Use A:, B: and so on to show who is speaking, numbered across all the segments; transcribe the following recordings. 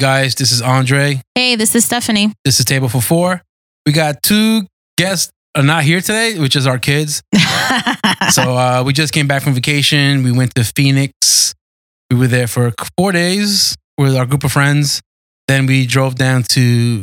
A: Guys, this is Andre.
B: Hey, this is Stephanie.
A: This is Table for Four. We got two guests are not here today, which is our kids. so uh, we just came back from vacation. We went to Phoenix. We were there for four days with our group of friends. Then we drove down to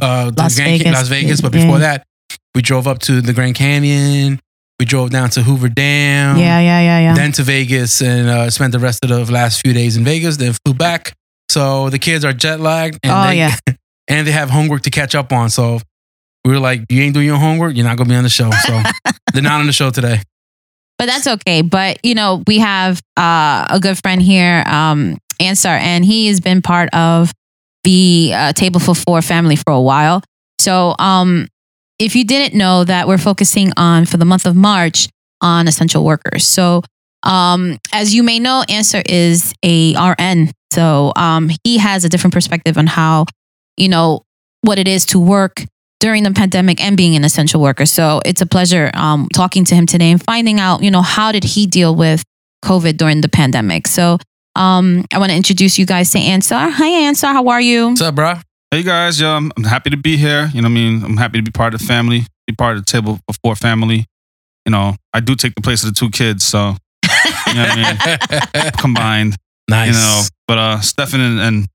A: uh,
B: Las Vegas.
A: Las Vegas. But before that, we drove up to the Grand Canyon. We drove down to Hoover Dam.
B: yeah, yeah, yeah, yeah.
A: Then to Vegas and uh, spent the rest of the last few days in Vegas. Then flew back. So the kids are jet lagged. And
B: Oh,
A: they,
B: yeah.
A: and they have homework to catch up on. So we were like, you ain't doing your homework, you're not gonna be on the show. So they're not on the show today.
B: but that's okay. But you know, we have uh, a good friend here, um, Ansar, and he has been part of the uh, Table for Four family for a while. So, um, if you didn't know that we're focusing on for the month of March on essential workers. So, um, as you may know, Ansar is a RN. So, um, he has a different perspective on how, you know, what it is to work during the pandemic and being an essential worker. So it's a pleasure um, talking to him today and finding out, you know, how did he deal with COVID during the pandemic. So um, I want to introduce you guys to Ansar. Hi, Ansar. How are you?
A: What's up, bro?
C: Hey guys, yo, I'm, I'm happy to be here. You know what I mean? I'm happy to be part of the family, be part of the Table for Four family. You know, I do take the place of the two kids, so you know what I mean? Combined,
A: nice.
C: you know. But uh Stefan and, and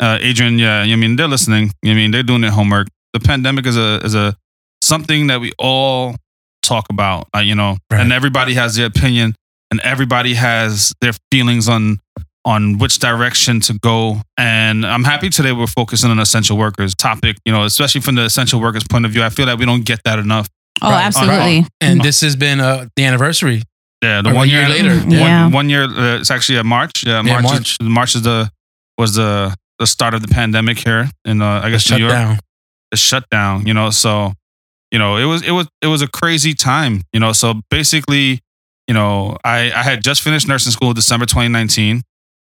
C: uh, Adrian, yeah, you know I mean, they're listening. You know what I mean, they're doing their homework. The pandemic is a is a something that we all talk about, uh, you know,
A: Right.
C: and everybody has their opinion and everybody has their feelings on on which direction to go. And I'm happy today we're focusing on essential workers topic, you know, especially from the essential workers point of view. I feel that we don't get that enough.
B: Oh,
A: Right.
B: absolutely.
A: And this has been uh, the anniversary.
C: Yeah, the
A: Or
C: one
A: a year later.
C: One,
B: Yeah.
C: one year. Uh, it's actually a March. Yeah,
A: Yeah,
C: March.
A: March.
C: Is, March is the was the the start of the pandemic here in uh, I guess
A: Shut
C: New York.
A: down.
C: The shutdown. You know, so you know it was it was it was a crazy time. You know, so basically, you know, I I had just finished nursing school in December 2019.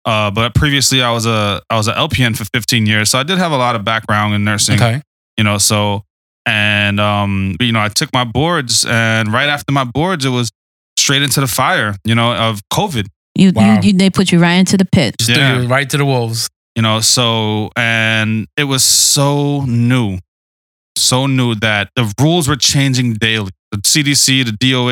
C: Uh, but previously I was a I was an LPN for 15 years, so I did have a lot of background in nursing
A: Okay.
C: you know so and um you know i took my boards and right after my boards it was straight into the fire you know of covid
B: You,
A: Wow.
B: you, you, they put you right into the pit.
A: Just
C: Yeah.
A: threw you right to the wolves.
C: you know so and it was so new so new that the rules were changing daily the cdc the doh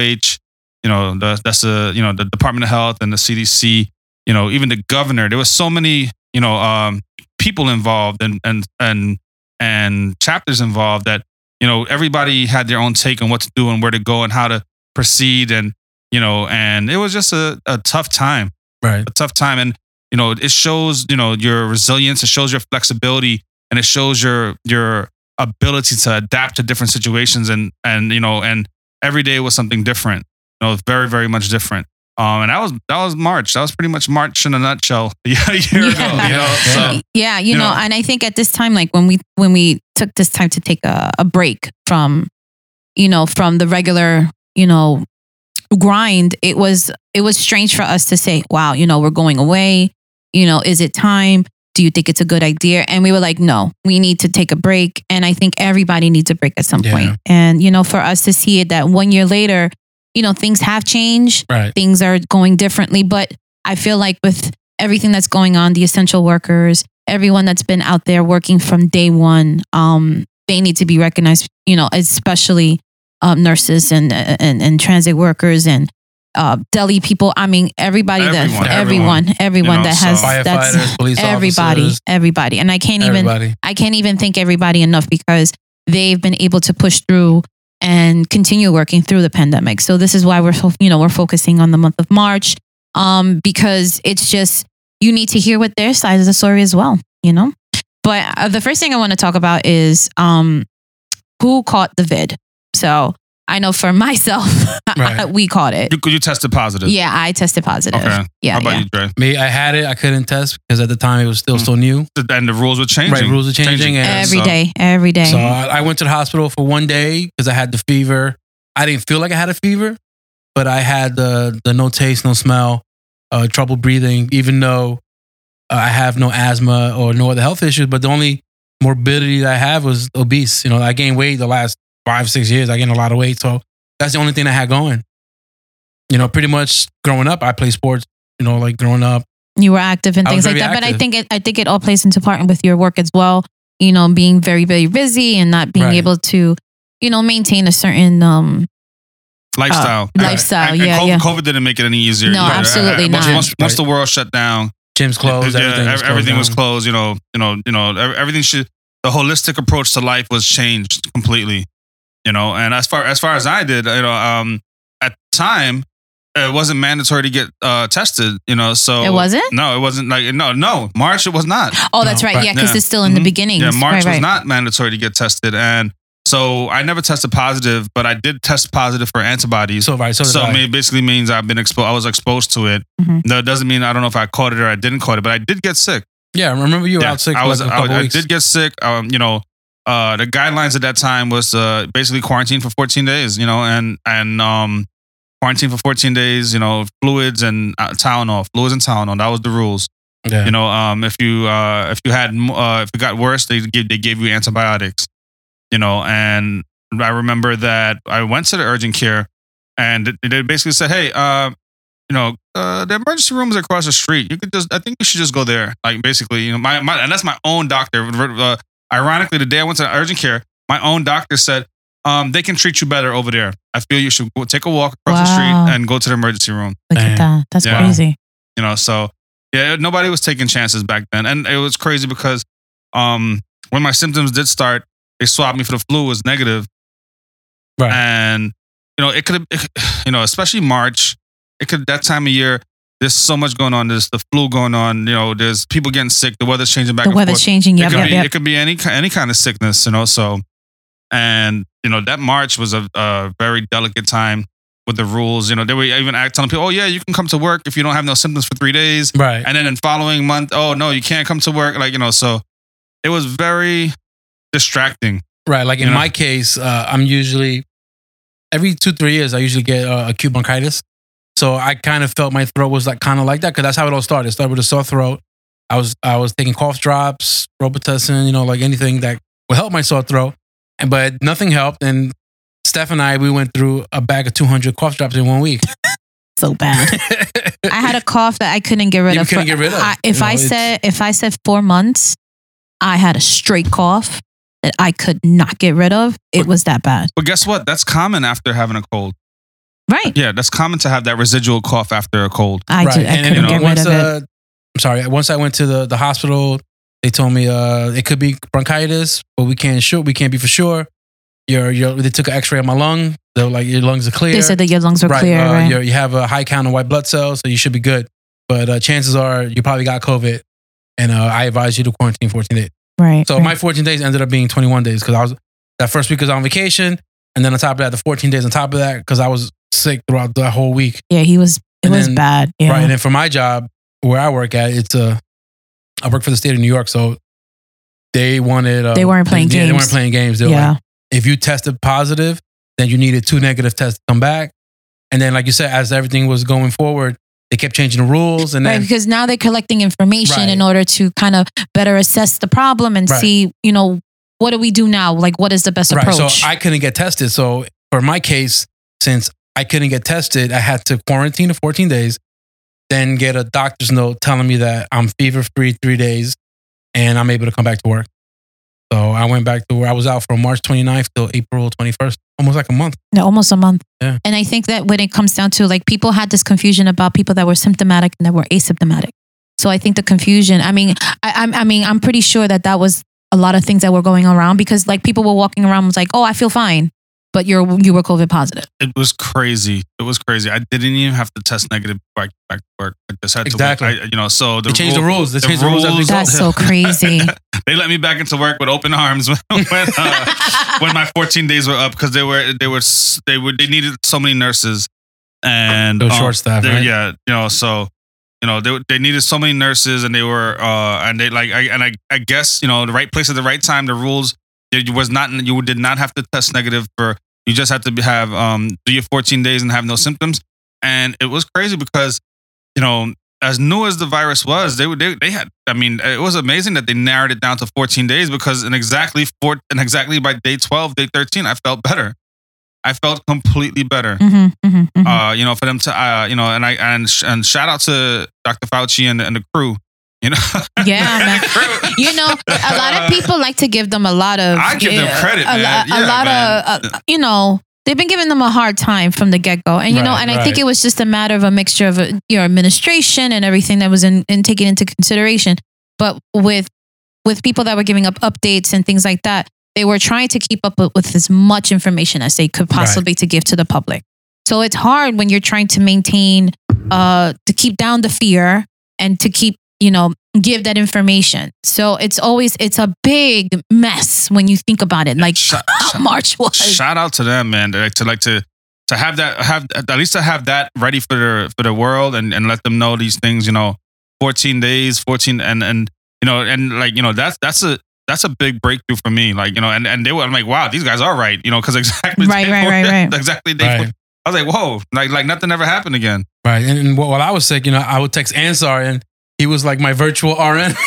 C: you know the, that's the you know the department of health and the cdc you know even the governor there was so many you know um people involved and and and and chapters involved that you know everybody had their own take on what to do and where to go and how to proceed and you know and it was just a, a tough time.
A: Right.
C: a tough time. And you know it shows you know your resilience. It shows your flexibility and it shows your your ability to adapt to different situations and and you know and every day was something different. You know very very much different. Um and that was that was march. That was pretty much march in a nutshell. A year ago
B: Yeah.
C: you know so
B: Yeah, you
C: You
B: know,
C: know.
B: and I think at this time, like when we when we took this time to take a, a break from, you know, from the regular, you know, grind, it was it was strange for us to say, wow, you know, we're going away. You know, is it time? Do you think it's a good idea? And we were like, no, we need to take a break. And I think everybody needs a break at some
A: Yeah.
B: point. And, you know, for us to see it that one year later, you know, things have changed
A: Right.
B: things are going differently. But I feel like with everything that's going on, the essential workers, everyone that's been out there working from day one, um, they need to be recognized. You know, especially um, nurses and, and and transit workers and uh, deli people. I mean, everybody that
C: Everyone.
B: everyone, everyone,
C: You know,
B: that
C: so-
B: has
A: Firefighters,
B: that's
A: police
B: everybody,
A: officers,
B: everybody. And I can't even
A: everybody.
B: I can't even thank everybody enough because they've been able to push through and continue working through the pandemic. So this is why we're so, you know we're focusing on the month of March um because it's just you need to hear what their side of the story as well, you know? But uh, the first thing I want to talk about is um who caught the vid. So I know for myself,
A: Right.
B: we caught it.
C: you, you tested positive
B: Yeah, I tested positive.
C: okay
B: Yeah,
C: how about
B: yeah.
C: you Dre?
A: Me, I had it. I couldn't test because at the time it was still
C: Mm.
A: so new.
C: and the rules were changing
A: Right, rules are changing, and
B: Every
C: so-
B: day, every day.
A: So I, I went to the hospital for one day because I had the fever. I didn't feel like I had a fever, but I had the the no taste, no smell, uh, trouble breathing, even though uh, I have no asthma or no other health issues. But the only morbidity that I have was obese. You know, I gained weight the last five, six years. I gained a lot of weight. So that's the only thing I had going. You know, pretty much growing up, I played sports, you know, like growing up,
B: You were active and things like
A: very
B: that. But I think it I think it all plays into part with your work as well. You know, being very, very busy and not being
A: Right.
B: able to, you know, maintain a certain um
C: lifestyle.
B: Uh, lifestyle,
C: And- and
B: yeah,
C: COVID,
B: yeah.
C: COVID didn't make it any easier.
B: No,
C: either.
B: absolutely
C: once,
B: not.
C: Once, once the world shut down,
A: Gyms closed.
C: yeah,
A: everything was
C: everything
A: closed
C: was closed. You know, you know, you know, everything should. The holistic approach to life was changed completely. You know, and as far as far as I did, you know, um, at the time, it wasn't mandatory to get uh, tested. You know, so
B: It wasn't?
C: No, it wasn't like no, no. March it was not.
B: Oh, that's
A: No,
B: right.
A: right.
B: Yeah, because
C: Yeah.
B: it's still in the
C: Mhm.
B: beginning.
C: Yeah, March
B: right,
C: was
B: right.
C: not mandatory to get tested, and so I never tested positive, but I did test positive for antibodies.
A: So right. So,
C: So,
A: I.
C: it basically means I've been exposed. I was exposed to it.
B: Mhm.
C: That doesn't mean I don't know if I caught it or I didn't caught it, but I did get sick.
A: yeah, I remember you were
C: Yeah,
A: out sick.
C: I
A: for
C: was.
A: like a
C: I,
A: couple
C: I did get sick. Um, you know, uh, the guidelines at that time was uh, basically quarantine for 14 days. You know, and and um, quarantine for 14 days. You know, fluids and uh, Tylenol, fluids and Tylenol. That was the rules.
A: Yeah.
C: You know, um, if you uh, if you had uh, if it got worse, they give they gave you antibiotics. You know, and I remember that I went to the urgent care, and they- they basically said, "Hey, uh, you know, uh, the emergency room is across the street. You could just, I think you should just go there." Like basically, you know, my, my and that's my own doctor. Uh, ironically, the day I went to the urgent care, my own doctor said. Um, they can treat you better over there. I feel you should go take a walk across the street and go to the emergency room
B: Look
A: Dang.
B: at that. That's
C: Yeah.
B: crazy.
C: you know so yeah nobody was taking chances back then and it was crazy because um when my symptoms did start they swabbed me for the flu it was negative
A: Right.
C: and you know it could have you know especially march it could that time of year there's so much going on there's the flu going on you know there's people getting sick the weather's changing back
B: The
C: and
B: weather's
C: forth
B: changing.
C: it
B: Yep,
C: could
B: yep,
C: be
B: yep.
C: it could be any any kind of sickness, you know. So, and you know that March was a, a very delicate time with the rules. You know, they were even act- telling people, "Oh yeah, you can come to work if you don't have no symptoms for three days,"
A: right.
C: and then in following month, "Oh no, you can't come to work." Like you know, so it was very distracting.
A: Right. Like in
C: know?
A: my case, uh, I'm usually every two three years I usually get uh, acute bronchitis. So I kind of felt my throat was like kind of like that because that's how it all started. It started with a sore throat. I was I was taking cough drops, Robitussin, you know, like anything that would help my sore throat, and but nothing helped. And Steph and I we went through a bag of 200 cough drops in one week.
B: So bad. I had a cough that I couldn't get rid
A: You
B: of.
A: couldn't
B: for-
A: get rid of.
B: I, if
A: You know,
B: I said if I said four months, I had a straight cough that I could not get rid of. It was that bad.
C: But guess what? That's common after having a cold.
B: Right.
C: Yeah, that's common to have that residual cough after a cold.
B: I,
A: right.
B: ju- I
A: and,
B: couldn't
A: and
B: get rid
A: once,
B: of it.
A: uh, I'm sorry. Once I went to the, the hospital, they told me uh, it could be bronchitis, but we can't sure we can't be for sure. Your your they took an X-ray of my lung. They were like your lungs are clear.
B: They said that your lungs were
A: right,
B: clear.
A: uh,
B: right?
A: you're- you have a high count of white blood cells, so you should be good. But uh, chances are you probably got COVID, and uh, I advise you to quarantine 14 days.
B: right.
A: So
B: right.
A: my 14 days ended up being 21 days because I was that first week was on vacation, and then on top of that, the 14 days on top of that because I was sick throughout the whole week.
B: yeah, he was. It
A: And
B: was
A: then-
B: bad. Yeah.
A: Right. And then for my job, where I work at, it's a. I work for the state of New York, so they wanted. Uh,
B: They weren't playing games.
A: yeah, They weren't playing games. They were
B: yeah.
A: like, if you tested positive, then you needed two negative tests to come back. And then, like you said, as everything was going forward, they kept changing the rules, and
B: right.
A: then
B: Because now they're collecting information
A: Right.
B: in order to kind of better assess the problem and
A: Right.
B: see, you know, what do we do now? Like, what is the best
A: right.
B: approach?
A: So I couldn't get tested. So for my case, since I couldn't get tested, I had to quarantine for 14 days, then get a doctor's note telling me that I'm fever free three days, and I'm able to come back to work. So I went back to where I was out from March 29th till April 21st, almost like a month.
B: Yeah, almost a month.
A: Yeah.
B: And I think that when it comes down to like people had this confusion about people that were symptomatic and that were asymptomatic. So I think the confusion. I mean, I, I'm- I mean, I'm pretty sure that that was a lot of things that were going around because like people were walking around was like, oh, I feel fine, but you're you were COVID positive.
C: It was crazy. It was crazy. I didn't even have to test negative back back to work. I just had
A: Exactly.
C: to. I, you know, so the
A: They changed the rules. They
C: the
A: changed the rules. as
C: rules-
B: That's so crazy.
C: they let me back into work with open arms when when, uh, when my 14 days were up because they were they were they were they needed so many nurses and
A: They were
C: um,
A: short staffed,
C: they-
A: right?
C: Yeah, you know, so you know they they needed so many nurses and they were uh and they like I, and I I guess you know the right place at the right time. The rules it was not you did not have to test negative for you just had to have um do your 14 days and have no symptoms and it was crazy because you know as new as the virus was, they would they, they had. I mean, it was amazing that they narrowed it down to 14 days because in exactly four and exactly by day 12, day 13, I felt better. I felt completely better.
B: Mhm, mhm, mhm.
C: Uh, you know, for them to, uh, you know, and I and and shout out to Dr. Fauci and, and the crew. You know,
B: Yeah, man. you know, a lot of people like to give them a lot of.
C: I give them credit,
B: a,
C: man.
B: lo- a
C: Yeah,
B: lot
C: man.
B: of, uh, you know, they've been giving them a hard time from the get go, and you know,
A: Right,
B: and I think it was just a matter of a mixture of uh, your administration and everything that was in, in taken into consideration. But with with people that were giving up updates and things like that, they were trying to keep up with, with as much information as they could possibly to give to the public. So it's hard when you're trying to maintain, uh, to keep down the fear and to keep, you know, give that information. So it's always it's a big mess when you think about it. Like
C: Shout-
B: how
C: shout-
B: March was.
C: shout out to them, man. To, to like to to have that have at least to have that ready for the for the world and and let them know these things. You know, fourteen days, fourteen, and and you know, and like you know, that's that's a that's a big breakthrough for me. Like you know, and and they were I'm like, wow, these guys are right. You know, because exactly
B: Right, right, right, right.
C: exactly. Day
A: Right.
C: I was like, whoa, like like nothing ever happened again.
A: Right. And, and while I was sick, you know, I would text Ansar and he was like my virtual RN.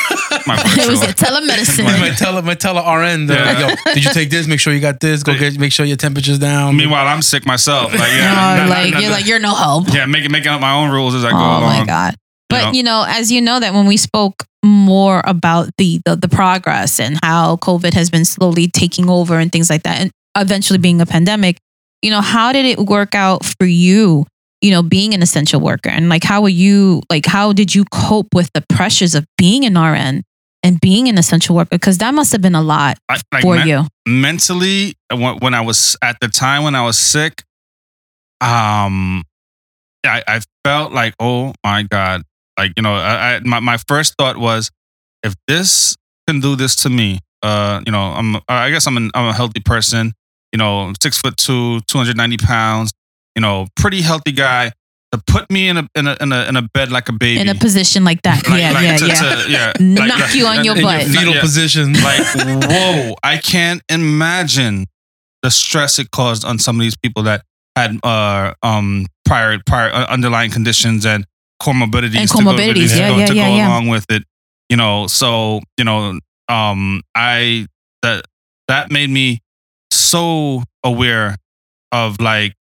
C: My
B: it was a telemedicine.
A: my tele my tele RN. They're
C: Yeah.
A: like, Yo, did you take this? Make sure you got this. Go get make sure your temperature's down.
C: Meanwhile, I'm sick myself. Like, yeah, not- not-
B: like
C: not-
B: you're like you're no help.
C: yeah, making making up my own rules as I go
B: oh
C: along.
B: Oh my god but
C: know?
B: you know as you know that when we spoke more about the, the the progress and how covid has been slowly taking over and things like that and eventually being a pandemic you know how did it work out for you you know being an essential worker? And like how were you like how did you cope with the pressures of being an rn and being an essential worker? Because that must have been a lot
C: I, like,
B: for
C: men-
B: you.
C: mentally when, when I was at the time when I was sick, um, I, I felt like, oh my god, like you know, I, I my my first thought was, if this can do this to me, uh, you know, I'm I guess I'm an, I'm a healthy person, you know, six foot two, two hundred ninety pounds, you know, pretty healthy guy. To put me in a in a in a, in a bed like a baby,
B: in a position like that
C: Like-
B: yeah
C: like
B: yeah
C: to-
B: yeah
C: to- yeah,
B: Knock
C: like-
B: you on your
C: in
B: butt.
A: fetal
C: yeah.
A: position.
C: like whoa i can't imagine the stress it caused on some of these people that had uh um prior prior uh, underlying conditions and comorbidities
B: And
C: to go-
B: comorbidities,
C: to
A: yeah,
C: go,
B: yeah,
C: to go
B: yeah.
C: along with it you know so you know um i that that made me so aware of like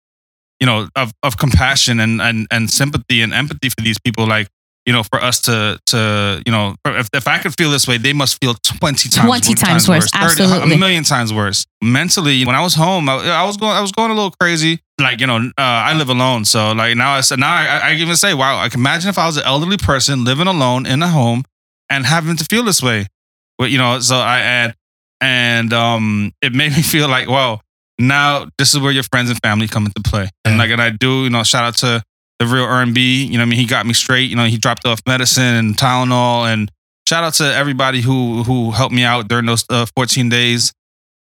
C: you know of of compassion and and and sympathy and empathy for these people like you know for us to to you know if, if i could feel this way they must feel 20 times
B: 20 times worse,
C: 30,
B: absolutely.
C: a million times worse. Mentally when i was home I, I was going i was going a little crazy. Like you know uh, i live alone so like now i said now I, I even say wow i can imagine if i was an elderly person living alone in a home and having to feel this way. But you know so i and and um it made me feel like wow now this is where your friends and family come into play and like and i do you know shout out to the real R&B. You know, what I mean, he got me straight. You know, he dropped off medicine and Tylenol, and shout out to everybody who who helped me out during those uh, 14 days.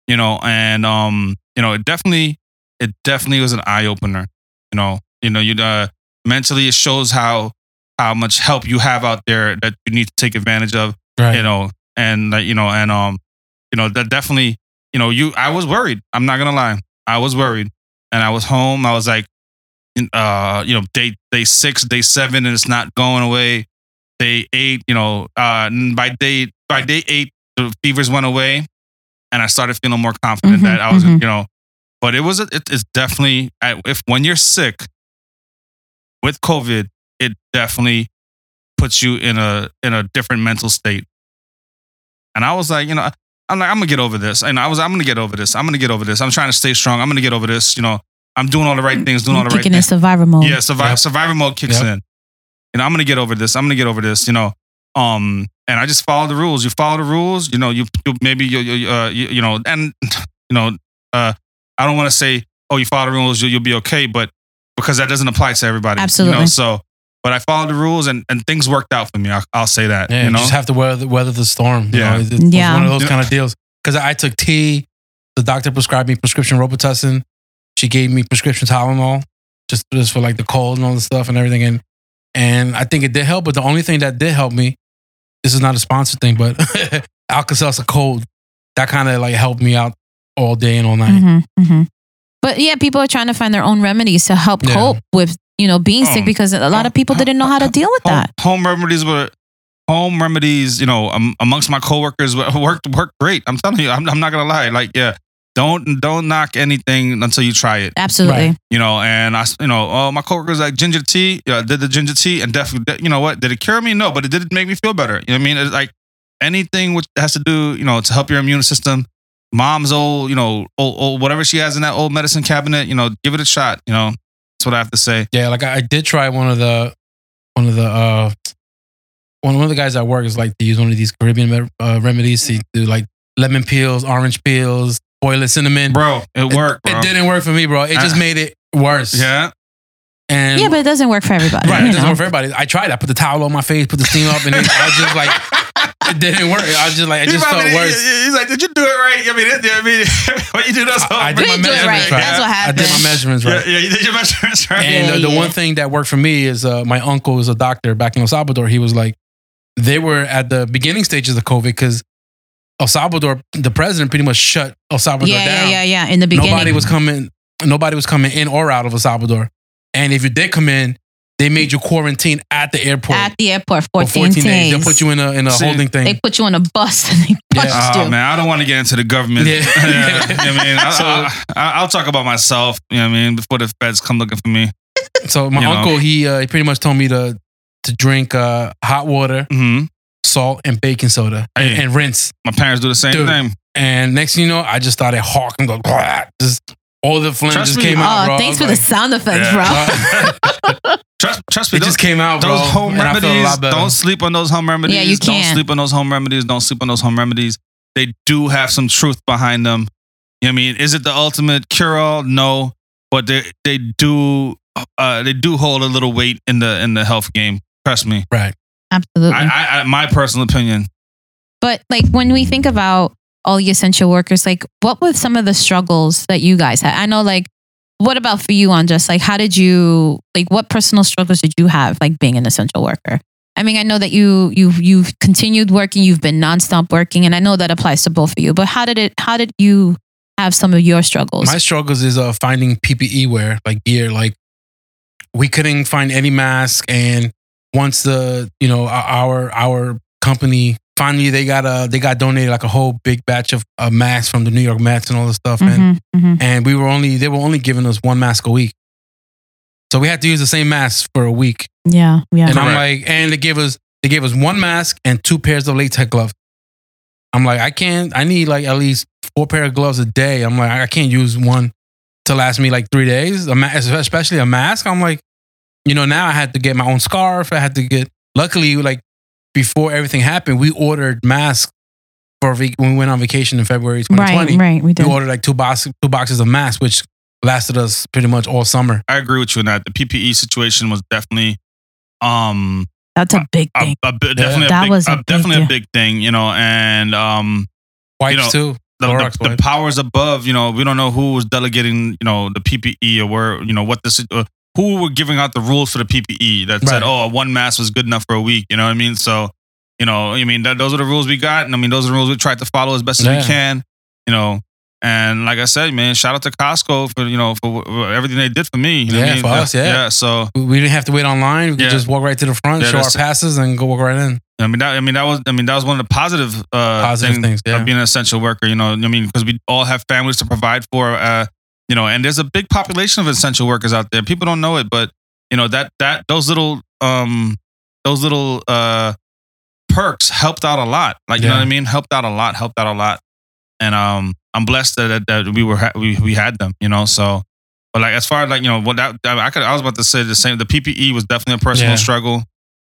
C: You know, and um, you know, it definitely, it definitely was an eye opener. You know, you know, you uh, mentally it shows how how much help you have out there that you need to take advantage of.
A: right.
C: You know, and like you know, and um, you know, that definitely, you know, you. I was worried. I'm not gonna lie. I was worried, and I was home. I was like, uh, you know, day day six, day seven, and it's not going away. Day eight, you know, uh, by day by day eight, the fevers went away, and I started feeling more confident
B: Mhm,
C: that I was,
B: mhm.
C: you know, but it was it, it's definitely I- if when you're sick with COVID, it definitely puts you in a in a different mental state. And I was like, you know, I'm like, I'm gonna get over this. And I was, I'm gonna get over this. I'm gonna get over this. I'm trying to stay strong. I'm gonna get over this. You know, I'm doing all the right things, doing all the right
B: kicking in
C: things.
B: survivor mode
C: Yeah, survive,
A: Yep.
C: survivor mode kicks
A: Yep.
C: in. You know, I'm gonna get over this. I'm gonna get over this. You know, um, and I just follow the rules. You follow the rules. You know, you, you maybe you, you, uh, you, you know, and you know, uh, I don't want to say, oh, you follow the rules, you'll, you'll be okay, but because that doesn't apply to everybody. You
B: Absolutely.
C: know, so, but I followed the rules and and things worked out for me. I'll, I'll say that.
A: Yeah,
C: you
A: you just have to weather, weather the storm. You
C: Yeah.
A: know, it's, it's
B: Yeah.
A: one of those kind of deals. Because I took tea, the doctor prescribed me prescription Robitussin. She gave me prescription Tylenol, just just for like the cold and all the stuff and everything. And and I think it did help. But the only thing that did help me, this is not a sponsored thing, but Alka-Seltzer Cold, that kind of like helped me out all day and all night.
B: Mhm, mhm. But yeah, people are trying to find their own remedies to help
A: Yeah.
B: cope with you know being sick
C: Oh.
B: because a lot of people didn't know how to deal with
C: home,
B: that.
C: home remedies were home remedies. You know, um, amongst my coworkers worked worked great. I'm telling you, I'm, I'm not gonna lie. Like, yeah, don't don't knock anything until you try it.
B: Absolutely.
A: Right.
C: You know, and I, you know, oh, my coworkers like ginger tea. Yeah, I did the ginger tea, and definitely, you know what? Did it cure me? No, but it did make me feel better. You know what I mean? It's like anything which has to do, you know, to help your immune system. Mom's old, you know, old, old whatever she has in that old medicine cabinet, you know, give it a shot. You know, that's what I have to say.
A: Yeah, like I, I did try one of the one of the uh one one of the guys at work is like to use one of these Caribbean uh, remedies to do like lemon peels, orange peels, boil it cinnamon.
C: Bro, it worked, bro.
A: It didn't work for me, bro. It just
C: Uh,
A: made it worse.
C: Yeah.
A: And
B: Yeah, but it doesn't work for everybody.
A: right,
B: you
A: it doesn't work for everybody. I tried. I put the towel on my face, put the steam up, and it, I was just like, it didn't work. I was just like, it just felt worse.
C: He's like, did you do it right? I mean, it, I mean, what you did us
A: I, I did
B: We
A: my
B: do it
A: measurements
B: right. That's what
A: I did my measurements right.
C: yeah, you did your measurements right.
A: And
B: Yeah,
A: the, the
B: yeah.
A: one thing that worked for me is uh, my uncle is a doctor back in El Salvador. He was like, they were at the beginning stages of COVID because El Salvador, the president pretty much shut El Salvador
B: Yeah, yeah,
A: down.
B: yeah, yeah. In the beginning.
A: Nobody was coming. Nobody was coming in or out of El Salvador. And if you did come in, they made you quarantine at the airport
B: at the airport
A: for
B: 14,
A: 14 days. They'll put you in a in a
C: See,
A: holding thing.
B: They put you on a bus and they
A: Yeah.
B: punched
C: Oh
B: you.
C: man, I don't want to get into the government.
A: Yeah.
C: Yeah, I mean, I,
A: So-
C: I, I, will talk about myself. You know what I mean? Before the feds come looking for me.
A: so my
C: you know.
A: uncle, he uh, he pretty much told me to to drink uh, hot water,
C: hmm
A: salt, and baking soda, and,
C: Hey.
A: and rinse.
C: My parents do the same
A: Dude.
C: thing.
A: And next thing you know, I just started hawking, go, "Blah," just all the phlegm
C: Trust
A: just
C: me.
A: came out,
B: Oh,
A: bro.
B: Thanks
A: was
B: for the sound effects,
C: Yeah.
B: bro.
C: Trust, trust me.
A: It
C: those-
A: just came out, bro.
C: those home
A: and I felt a
C: remedies. Don't sleep on those home remedies.
B: Yeah, you
C: Don't
B: can't.
C: sleep on those home remedies. Don't sleep on those home remedies. They do have some truth behind them. You know what I mean? Is it the ultimate cure all? No, but they they do uh, they do hold a little weight in the in the health game. Trust me.
A: Right.
B: Absolutely.
C: I, I, I my personal opinion.
B: But like when we think about all the essential workers, like what were some of the struggles that you guys had? I know like what about for you on just like how did you like what personal struggles did you have like being an essential worker? I mean, I know that you you've, you've continued working, you've been nonstop working, and I know that applies to both of you. But how did it how did you have some of your struggles?
A: My struggles is uh, finding PPE wear, like gear. Like we couldn't find any mask, and once the you know our our company finally they got a they got donated like a whole big batch of uh, masks from the New York Mets and all this stuff, and
B: Mhm, mhm.
A: and we were only they were only giving us one mask a week, so we had to use the same mask for a week.
B: Yeah, yeah.
A: And I'm like, and they gave us they gave us one mask and two pairs of latex gloves. I'm like, I can't. I need like at least four pair of gloves a day. I'm like, I can't use one to last me like three days. A ma- especially a mask. I'm like, you know, now I had to get my own scarf. I had to get. Luckily, like before everything happened, we ordered masks for when we went on vacation in February 2020.
B: Right, right. We
A: We ordered like two boxes two boxes of masks, which lasted us pretty much all summer.
C: I agree with you on that. The PPE situation was definitely um
B: That's a big
C: a,
B: thing.
C: a, bit- definitely
B: That
C: a big,
B: was a
C: a-
B: big
C: definitely
B: deal.
C: a big thing, you know, and um
A: Wipes
C: know,
A: too.
C: the, the, the powers above, you know, we don't know who was delegating, you know, the PPE or where, you know, what this, uh, who were giving out the rules for the PPE that said,
A: Right.
C: oh, one mask was good enough for a week. You know what I mean? So, you know, I mean, that, those are the rules we got. And I mean, those are the rules we tried to follow as best as we can, you know. And like I said, man, shout out to Costco for, you know, for, for everything they did for me. You know I
A: Yeah,
C: mean?
A: for us, yeah.
C: Yeah. So,
A: We didn't have to wait online. We could
C: Yeah.
A: just walk right to the front,
C: Yeah,
A: show our passes, and go walk right in.
C: I mean, that, I mean, that was, I mean, that was one of the positive, uh,
A: Positive
C: thing
A: things, yeah.
C: of being an essential worker. You know, I mean, because we all have families to provide for, uh, you know, and there's a big population of essential workers out there. People don't know it, but you know that that those little, um, those little uh, perks helped out a lot. Like you know what I mean, helped out a lot, helped out a lot, and um, I'm blessed that that, that we were ha- we we had them. You know, so. But like as far as like you know what that I could I was about to say the same the PPE was definitely a personal
A: Yeah.
C: struggle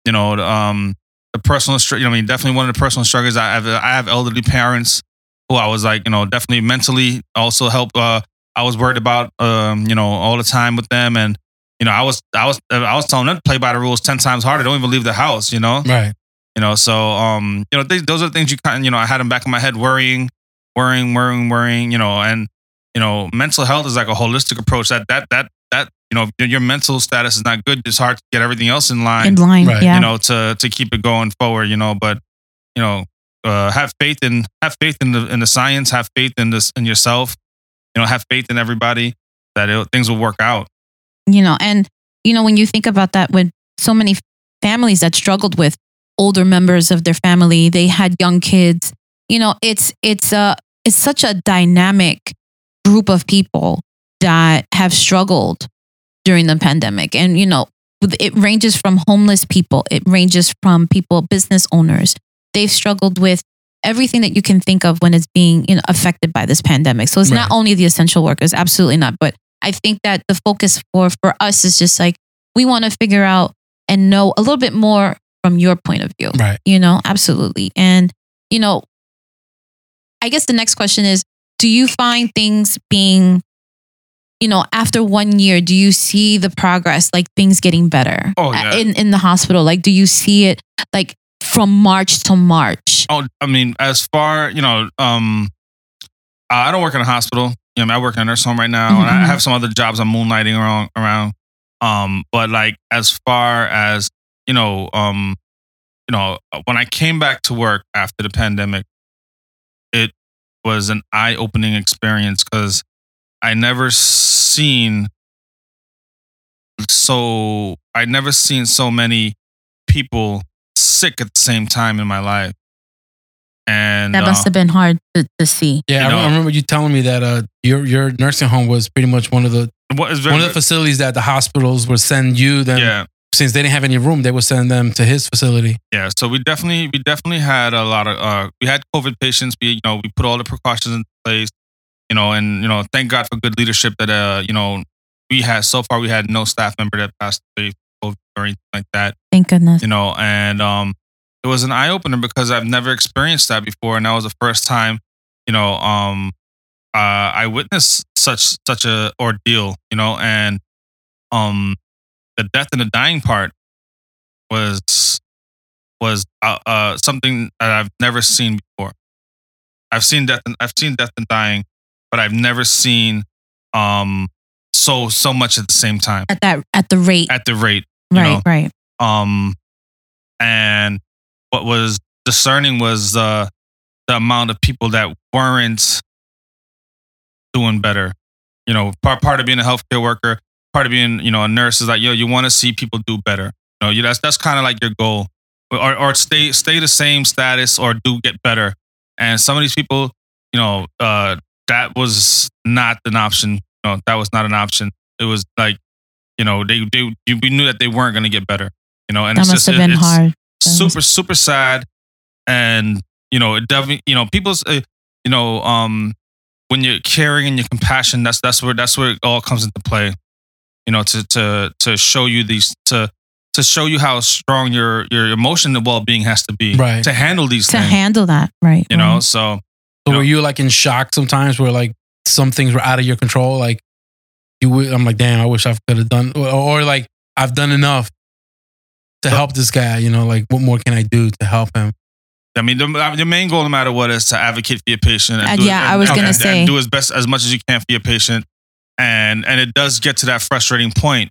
C: you know, the, um, the personal, you know, I mean, definitely one of the personal struggles. I have, I have elderly parents who I was like, you know, definitely mentally also help. Uh, I was worried about, um, you know, all the time with them, and you know, I was, I was, I was telling them to play by the rules ten times harder. Don't even leave the house, you know,
A: Right.
C: you know. So, um, you know, th- those are the things you kind, of, you know, I had them back in my head, worrying, worrying, worrying, worrying, you know, and you know, mental health is like a holistic approach. That that that that you know, your mental status is not good. It's hard to get everything else in line
B: in line.
A: Right,
B: Yeah.
C: you know, to to keep it going forward, you know. But you know, uh, have faith in have faith in the in the science, have faith in this in yourself, you know, have faith in everybody that it, things will work out.
B: you know and you know when you think about that with so many families that struggled with older members of their family they had young kids you know it's it's a it's such a dynamic group of people that have struggled during the pandemic. And, you know, it ranges from homeless people, it ranges from people, business owners. They've struggled with everything that you can think of when it's being you know, affected by this pandemic. So it's not only the essential workers, absolutely not. But I think that the focus for for us is just like we want to figure out and know a little bit more from your point of view
A: Right.
B: you know absolutely and you know i guess the next question is do you find things being you know after one year do you see the progress like things getting better
C: Oh, yeah.
B: in in the hospital like do you see it like from march to march
C: Oh, I mean, as far you know, um, I don't work in a hospital. You know, I work in a nurse home right now, and I
B: Mhm.
C: have some other jobs I'm moonlighting around. Around, um, but like as far as you know, um, you know, when I came back to work after the pandemic, it was an eye-opening experience because I never seen so I never seen so many people sick at the same time in my life. And
B: that
C: uh,
B: must have been hard to, to see
A: Yeah,
C: You
A: I,
C: know-
A: I remember you telling me that uh, your your nursing home was pretty much one of the
C: what is very,
A: one of the facilities that the hospitals would send you. Then,
C: yeah,
A: since they didn't have any room, they would send them to his facility.
C: yeah. So we definitely we definitely had a lot of uh we had COVID patients. We you know we put all the precautions in place. You know, and you know, thank God for good leadership that uh you know we had so far we had no staff member that passed away COVID or anything like that.
B: Thank goodness
C: you know, and um, it was an eye opener because I've never experienced that before, and that was the first time, you know, um, uh, I witnessed such such a ordeal, you know, and um, the death and the dying part was was uh, uh something that I've never seen before. I've seen death and I've seen death and dying, but I've never seen um so so much at the same time
B: at that at the rate
C: at the rate
B: right
C: know.
B: right
C: um and what was discerning was uh the amount of people that weren't doing better. You know part part of being a healthcare worker part of being you know a nurse is like yo you want to see people do better. You know you that's that's kind of like your goal. Or or stay stay the same status or do get better. And some of these people you know uh that was not an option. You know that was not an option. It was like you know they they we knew that they weren't going to get better you know and
B: that
C: it's
B: must
C: just
B: have been
C: it's
B: hard.
C: Super super sad. And you know it definitely you know people's uh, you know um when you're caring and your compassion that's that's where that's where it all comes into play. You know to to to show you these to to show you how strong your your emotional well-being has to be
A: Right.
C: to handle these
B: to
C: things.
B: handle that right
C: you know so
A: So
C: You know-
A: were you like in shock sometimes, where like some things were out of your control? Like you, would, I'm like, damn, I wish I could have done, or, or like I've done enough to help this guy. You know, like what more can I do to help him?
C: I mean, the, the main goal, no matter what, is to advocate for your patient.
B: Uh,
C: do
B: yeah, I was gonna say.
C: and do as best as much as you can for your patient, and and it does get to that frustrating point,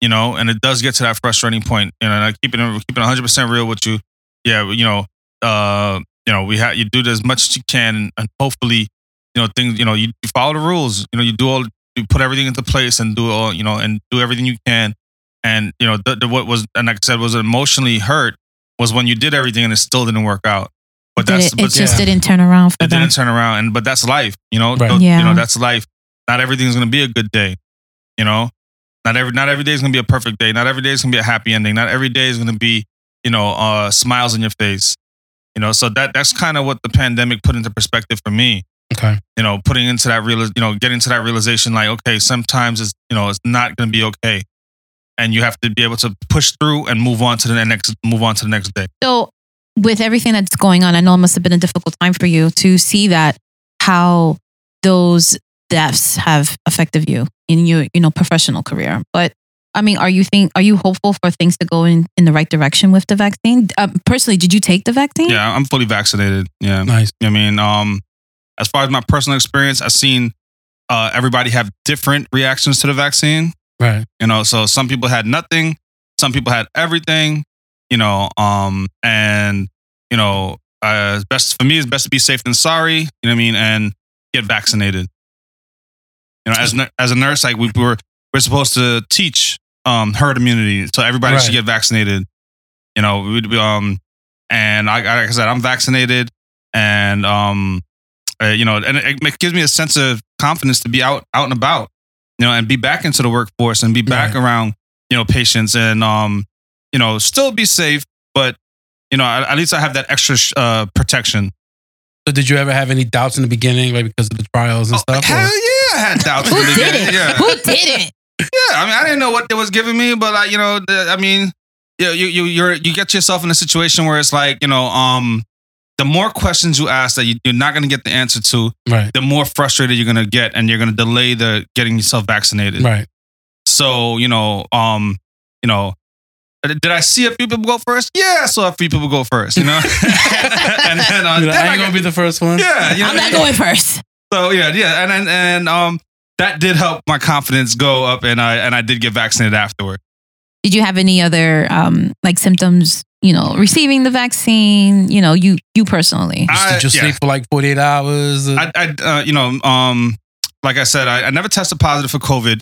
C: you know, and it does get to that frustrating point. You know, and I keep it keeping 100 percent real with you. Yeah, you know, uh, you know, we have you do as much as you can, and, and hopefully, you know, things, you know, you, you follow the rules. You know, you do all, you put everything into place, and do all, you know, and do everything you can. And you know, the, the, what was, and like I said, was emotionally hurt was when you did everything and it still didn't work out. But that's
B: it, it
C: but
B: just
A: yeah.
B: didn't turn around for
C: it
B: them
C: didn't turn around, and but that's life, you know.
A: Right.
B: Yeah.
C: You know, that's life. Not everything's gonna be a good day, you know. Not every not every day is gonna be a perfect day. Not every day is gonna be a happy ending. Not every day is gonna be, you know, uh, smiles on your face. You know, so that that's kind of what the pandemic put into perspective for me.
A: Okay.
C: You know, putting into that real, you know, getting to that realization, like, okay, sometimes it's you know, it's not gonna be okay, and you have to be able to push through and move on to the next, move on to the next day.
B: So, with everything that's going on, I know it must have been a difficult time for you to see that how those deaths have affected you in your, you know, professional career. But I mean, are you think are you hopeful for things to go in in the right direction with the vaccine? Uh, personally, did you take the vaccine?
C: Yeah, I'm fully vaccinated. Yeah.
A: Nice.
C: I mean, um, as far as my personal experience, I've seen uh, everybody have different reactions to the vaccine.
A: Right.
C: You know, so some people had nothing, some people had everything. You know, um, and you know, uh, best for me, is best to be safe than sorry. You know what I mean? And get vaccinated. You know, as as a nurse, like we were we're supposed to teach um, herd immunity, so everybody
A: Right.
C: should get vaccinated. You know, we, we, um, and I, like I said, I'm vaccinated, and um, uh, you know, and it, it gives me a sense of confidence to be out out and about, you know, and be back into the workforce and be back
A: Right.
C: around you know patients and um you know still be safe, but you know at, at least I have that extra sh- uh, protection.
A: So did you ever have any doubts in the beginning, like because of the trials and
C: Oh,
A: stuff? or-
C: hell yeah, I had doubts. in
B: Who
C: the
B: did
C: beginning.
B: it?
C: Yeah.
B: Who didn't?
C: Yeah, I mean, I didn't know what it was giving me, but I, you know, the, I mean, yeah, you you you're you get yourself in a situation where it's like, you know, um, the more questions you ask that you, you're not going to get the answer to,
A: Right.
C: the more frustrated you're going to get, and you're going to delay the getting yourself vaccinated.
A: Right.
C: So, you know, um, you know, did I see a few people go first? Yeah, I saw a few people go first. You know, and then, uh,
A: like,
C: then
A: I
C: I
A: ain't gonna be the first one.
C: yeah, you know,
B: I'm not going first.
C: so yeah, yeah, and and and um, that did help my confidence go up, and I and I did get vaccinated afterward.
B: Did you have any other um like symptoms? You know, receiving the vaccine. You know, you you personally.
C: I-
A: Did you
C: yeah.
A: sleep for like 48 hours?
C: I, I uh, you know, um, like I said, I, I never tested positive for COVID,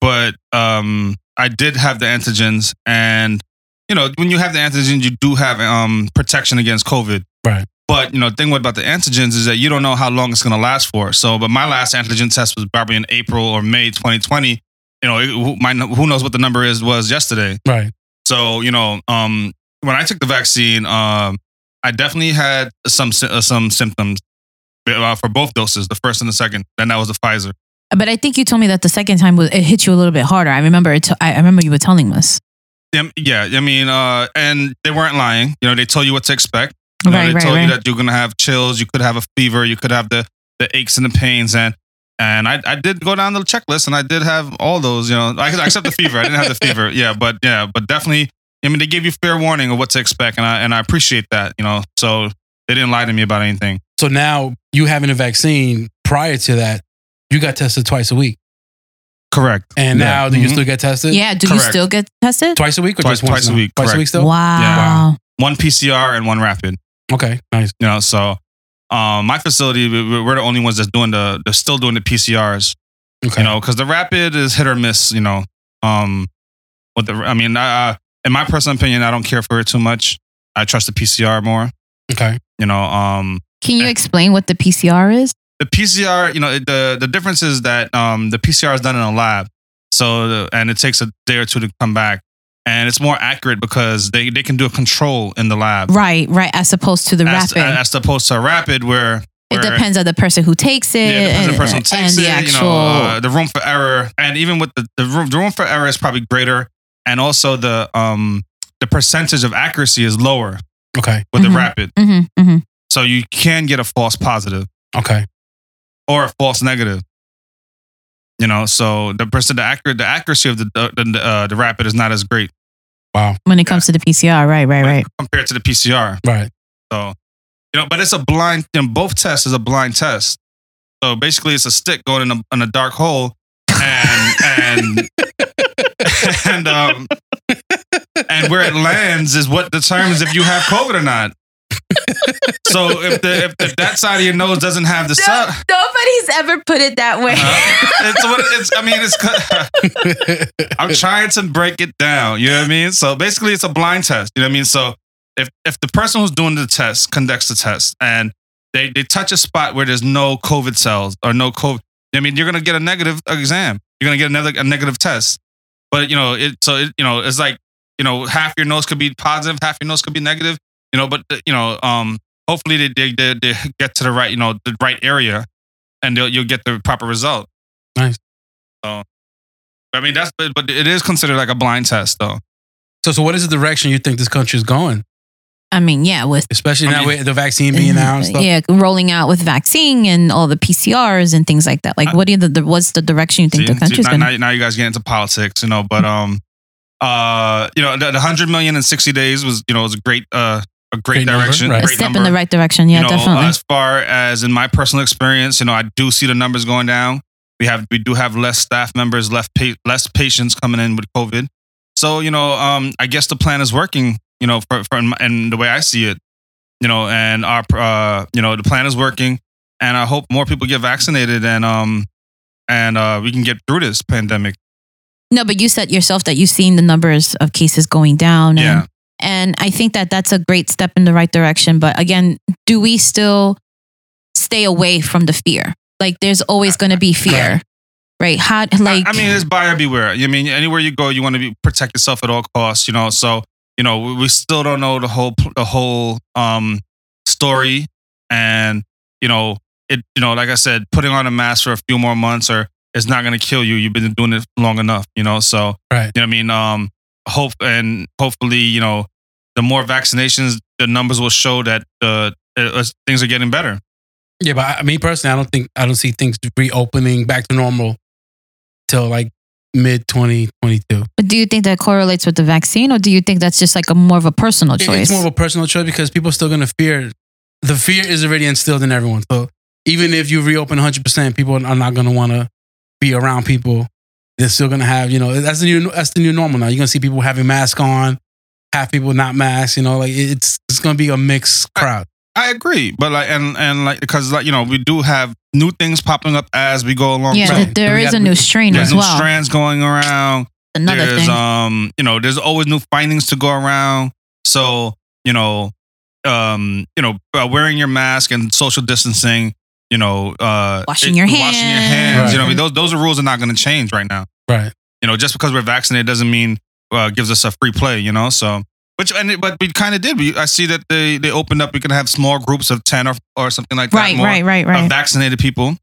C: but um, I did have the antigens, and you know, when you have the antigens, you do have um protection against COVID.
A: Right.
C: But you know, the thing about the antigens is that you don't know how long it's going to last for. So, but my last antigen test was probably in April or May 2020. You know, who, my, who knows what the number is was yesterday.
A: right.
C: So you know, um, when I took the vaccine, um, I definitely had some uh, some symptoms uh, for both doses, the first and the second. Then that was the Pfizer.
B: But I think you told me that the second time was, it hit you a little bit harder. I remember it. I I remember you were telling us.
C: Yeah, yeah, I mean, uh, and they weren't lying. You know, they told you what to expect. You know,
B: Right,
C: they
B: right,
C: told
B: right.
C: you that you're gonna have chills, you could have a fever, you could have the the aches and the pains, and and I, I did go down the checklist, and I did have all those. You know, I except the fever. I didn't have the fever. Yeah, but yeah, but definitely. I mean, they gave you fair warning of what to expect, and I and I appreciate that. You know, so they didn't lie to me about anything.
A: So now you having a vaccine prior to that, you got tested twice a week.
C: Correct.
A: And
C: Yeah.
A: now do you
C: Mhm.
A: still get tested?
B: Yeah. Do you still get tested?
A: Twice a week or
C: Twice-
A: just once
C: twice a week,
A: Twice a week still?
B: Wow.
C: One PCR and one rapid.
A: Okay. Nice.
C: You know, so um, my facility, we- we- we're the only ones that's doing the, they're still doing the PCRs.
A: Okay.
C: you know, because the rapid is hit or miss. You know, um, with the, I mean, uh, in my personal opinion, I don't care for it too much. I trust the PCR more.
A: Okay.
C: You know, um,
B: Can you explain what the PCR is?
C: the PCR, you know, it- the the difference is that um, the PCR is done in a lab, so the, and it takes a day or two to come back, and it's more accurate because they they can do a control in the lab.
B: Right. Right. As opposed to the
C: As,
B: rapid.
C: as opposed to a rapid where
B: it depends on the person who takes it.
C: Yeah, it depends on the person who takes
B: and
C: it.
B: the
C: you know, uh, the room for error, and even with the the room, the room for error is probably greater, and also the um the percentage of accuracy is lower
A: Okay.
C: with
B: Mhm.
C: the rapid,
B: hmm hmm
C: so you can get a false positive
A: Okay.
C: or a false negative. You know, so the percent, the accurate, the accuracy of the the uh, the rapid is not as great Wow.
B: When it comes to the PCR. Right. Right. Right.
C: compared to the PCR.
A: Right.
C: So, you know, but it's a blind. You know, both tests is a blind test. So basically, it's a stick going in a, in a dark hole, and and and um and where it lands is what determines if you have COVID or not. So if the if, if that side of your nose doesn't have the cell,
B: Nobody's ever put it that way.
C: uh, it's what it's. I mean, it's. I'm trying to break it down. You know what I mean? So basically, it's a blind test. You know what I mean? So if if the person who's doing the test conducts the test and they they touch a spot where there's no COVID cells or no COVID, I mean, you're gonna get a negative exam. You're gonna get another a negative test. But you know, it so it, you know it's like you know half your nose could be positive, half your nose could be negative. You know, but you know, um, hopefully they they they, they get to the right you know the right area, and they'll, you'll get the proper result.
A: Nice.
C: So, I mean, that's but, but it is considered like a blind test, though.
A: So, so what is the direction you think this country is going?
B: I mean, yeah, with
A: Especially
C: I
A: now
C: mean-
A: with the vaccine being out and stuff.
B: yeah, rolling out with vaccine and all the PCRs and things like that. Like,
C: I-
B: what do you, the, the what's the direction you think
C: See,
B: the country's going?
C: now, now you guys get into politics, you know. But um, uh, you know, the, the hundred million in sixty days was you know was a great uh a great,
A: Great number,
C: direction,
A: right.
B: A step
C: number.
B: in the right direction. Yeah,
C: you know,
B: definitely.
C: As far as in my personal experience, you know, I do see the numbers going down. We have we do have less staff members, less pa- less patients coming in with COVID. So you know, um, I guess the plan is working. You know, for, for and the way I see it, you know, and our uh, you know, the plan is working, and I hope more people get vaccinated and um, and uh, we can get through this pandemic.
B: no, but you said yourself that you've seen the numbers of cases going down. And,
C: Yeah.
B: And I think that that's a great step in the right direction. But again, do we still stay away from the fear? like there's always going to be fear, right? How like
C: I, I mean, it's buyer beware. I mean, anywhere you go, you want to be protect yourself at all costs. You know, so you know, we, we still don't know the whole the whole um story, and you know, it you know, like I said, putting on a mask for a few more months or it's not going to kill you. You've been doing it long enough. You know, so
A: Right.
C: You know, what I mean, um, hope and hopefully, you know, the more vaccinations, the numbers will show that uh, uh, things are getting better.
A: Yeah, but I, me personally, I don't think I don't see things reopening back to normal till like mid 2022.
B: But do you think that correlates with the vaccine, or do you think that's just like a more of a personal choice?
A: It's more of a personal choice because people are still going to fear. The fear is already instilled in everyone. So even if you reopen 100%, people are not going to want to be around people. They're still going to have, you know, that's the new that's the new normal now. You're going to see people having masks on, half people not masks. You know, like it's it's going to be a mixed crowd.
C: I agree, but like and and like because like you know we do have new things popping up as we go along.
B: yeah,
A: Right.
B: th- there
A: We gotta
B: a new strain
C: There's
B: as
C: new
B: well.
C: strands going around.
B: Another
C: there's
B: thing.
C: um you know there's always new findings to go around. So you know um you know uh, wearing your mask and social distancing. You know, uh,
B: Washing your hands.
C: washing your hands.
A: hands.
C: You know, I mean, those those are rules are not going to change right now.
A: Right.
C: You know, just because we're vaccinated doesn't mean uh, gives us a free play. You know, so which and it, but we kind of did. We I see that they they opened up. We can have small groups of ten or or something like that.
B: right,
C: more
B: right, right,
C: of
B: right.
C: vaccinated people.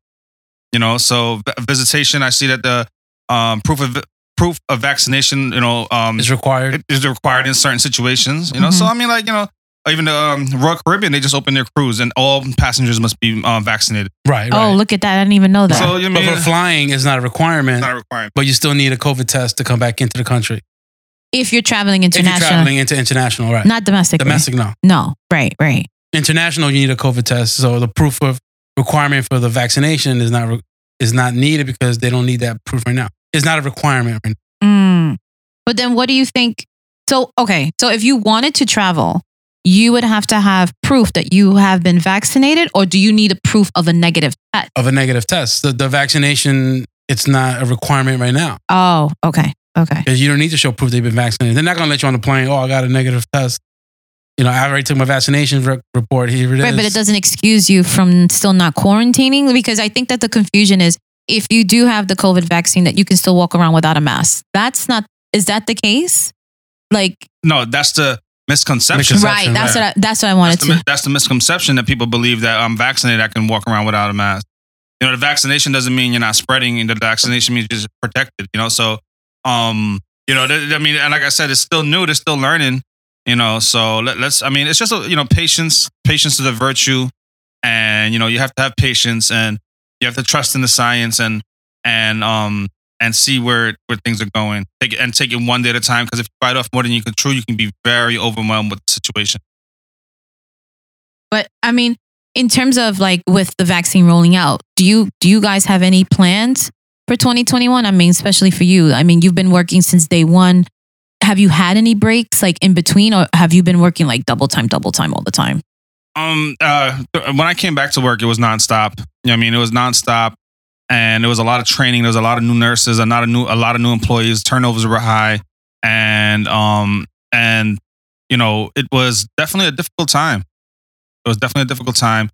C: You know, so visitation. I see that the um, proof of proof of vaccination. You know, um,
A: It's required.
C: it is required in certain situations. You know, so
B: Mm-hmm.
C: I mean, like you know, even the um, Royal Caribbean, they just opened their cruise, and all passengers must be um, vaccinated.
A: Right.
B: Oh, look at that! I didn't even know that.
C: So you
A: but for flying, it's not a requirement,
C: it's not a requirement?
A: but you still need a COVID test to come back into the country.
B: If you're traveling
A: If you're
B: international,
A: traveling into international, right?
B: not domestic.
A: Domestic, no.
B: No, right, right.
A: international, you need a COVID test. So the proof of requirement for the vaccination is not re- is not needed because they don't need that proof right now. It's not a requirement right now.
B: Mm. But then, what do you think? So, okay, so if you wanted to travel, you would have to have proof that you have been vaccinated, or do you need a proof of a negative test?
A: of a negative test. The, the vaccination, it's not a requirement right now
B: Oh, okay, okay.
A: because you don't need to show proof they've been vaccinated. They're not going to let you on the plane. Oh, I got a negative test. You know, I already took my vaccination re- report. Here it is.
B: Right, but it doesn't excuse you from still not quarantining because I think that the confusion is if you do have the COVID vaccine, that you can still walk around without a mask. That's not. Is that the case? Like,
C: No, that's the misconception.
A: Misconception,
B: right? That's
A: right.
B: what. I, that's what I wanted
C: That's the,
B: to.
C: mi- that's the misconception that people believe that I'm vaccinated, I can walk around without a mask. You know, the vaccination doesn't mean you're not spreading, and the vaccination means you're just protected. You know, so um, you know, th- I mean, and like I said, it's still new, they're still learning. You know, so let, let's. I mean, it's just a, you know, patience. Patience is a virtue, and you know, you have to have patience, and you have to trust in the science, and and um and see where where things are going. Take it and take it one day at a time. Because if you bite off more than you can chew, you can be very overwhelmed with the situation.
B: But I mean, in terms of like with the vaccine rolling out, do you do you guys have any plans for 2021? I mean, especially for you. I mean, you've been working since day one. Have you had any breaks like in between, or have you been working like double time, double time all the time?
C: Um, uh, when I came back to work, it was nonstop. You know I mean? It was nonstop, and there was a lot of training. There was a lot of new nurses, a lot of new, a lot of new employees. Turnovers were high, and um, and you know, it was definitely a difficult time. It was definitely a difficult time,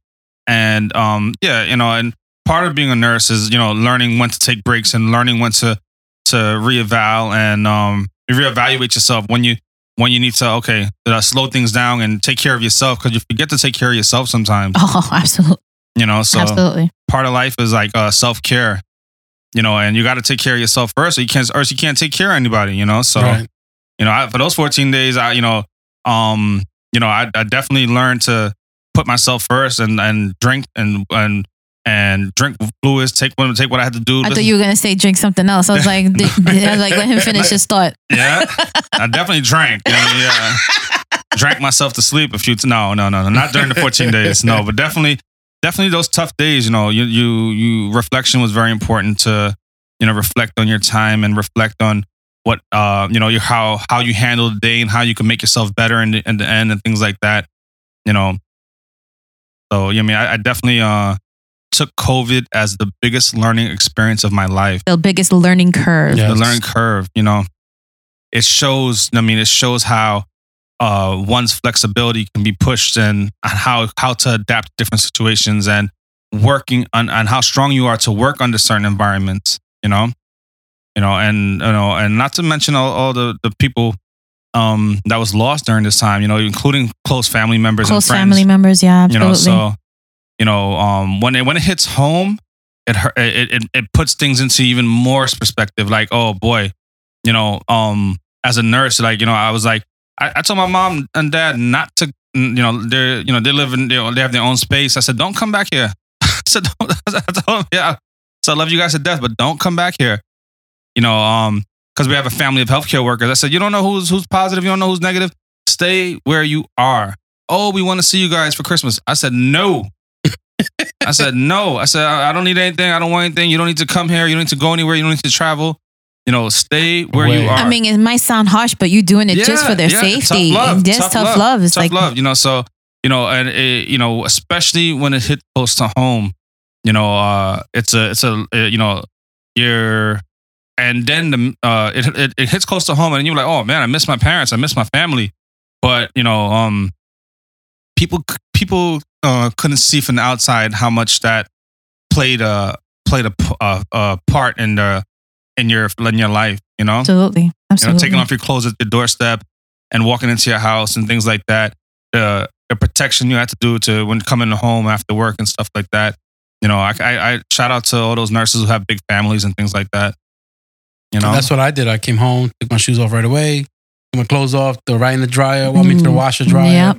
C: and um, yeah, you know, and part of being a nurse is you know learning when to take breaks and learning when to to reeval and um reevaluate yourself when you when you need to okay uh, slow things down and take care of yourself because you forget to take care of yourself sometimes
B: Oh, absolutely,
C: you know so
B: absolutely.
C: part of life is like uh, self-care you know and you got to take care of yourself first or you can't or you can't take care of anybody you know so
A: Right.
C: you know I, for those 14 days i you know um you know I, I definitely learned to put myself first and and drink and and and drink fluids take what take what i had to do
B: I thought you were gonna say drink something else. I was like, did, I was like let him finish his thought.
C: Yeah, I definitely drank. You know, yeah, drank myself to sleep a few. T- no, no, no, no, not during the 14 days. No, but definitely, definitely those tough days. You know, you you you reflection was very important to you know reflect on your time and reflect on what uh you know your how how you handle the day and how you can make yourself better in the, in the end and things like that. You know, so yeah, I mean, I, I definitely uh took COVID as the biggest learning experience of my life
B: The biggest learning curve.
A: Yeah.
C: the learning curve you know it shows i mean it shows how uh one's flexibility can be pushed and how how to adapt to different situations and working on, on how strong you are to work under certain environments. You know, you know, and you know, and not to mention all, all the the people um, that was lost during this time. You know, including close family members
B: Close
C: and friends.
B: family members, yeah,
C: you
B: absolutely.
C: know, so you know, um, when it when it hits home, it it it, it puts things into even more perspective. Like, oh boy, you know, um, as a nurse, like you know, I was like, I, I told my mom and dad not to, you know, they're you know they live in know, they have their own space. I said, don't come back here. I said, don't, I told them, yeah. So I love you guys to death, but don't come back here. You know, um, because we have a family of healthcare workers. I said, you don't know who's who's positive, you don't know who's negative. Stay where you are. Oh, we want to see you guys for Christmas. I said, no. I said, no. I said, I I don't need anything. I don't want anything. You don't need to come here. You don't need to go anywhere. You don't need to travel. You know, stay where you are.
B: I mean, it might sound harsh, but you're doing it just for their
C: yeah,
B: safety.
C: Tough love,
B: Just tough, love. It's
C: tough
B: like
C: love. You know, so you know, and it, you know, especially when it hit close to home, you know, uh, it's a, it's a, uh, you know, you're, and then the, uh, it, it it hits close to home, and you're like, oh man, I miss my parents, I miss my family, but you know, um, people people uh, couldn't see from the outside how much that played a played a, p- a, a part in the in your in your life. You know,
B: absolutely,
C: you know,
B: absolutely.
C: taking off your clothes at your doorstep and walking into your house and things like that. The the protection you had to do to when coming home after work and stuff like that. You know, I, I, I shout out to all those nurses who have big families and things like that. You know,
A: That's what I did. I came home, took my shoes off right away, took my clothes off, threw right in the dryer, walked me to the
B: Mm,
A: washer dryer.
B: yep.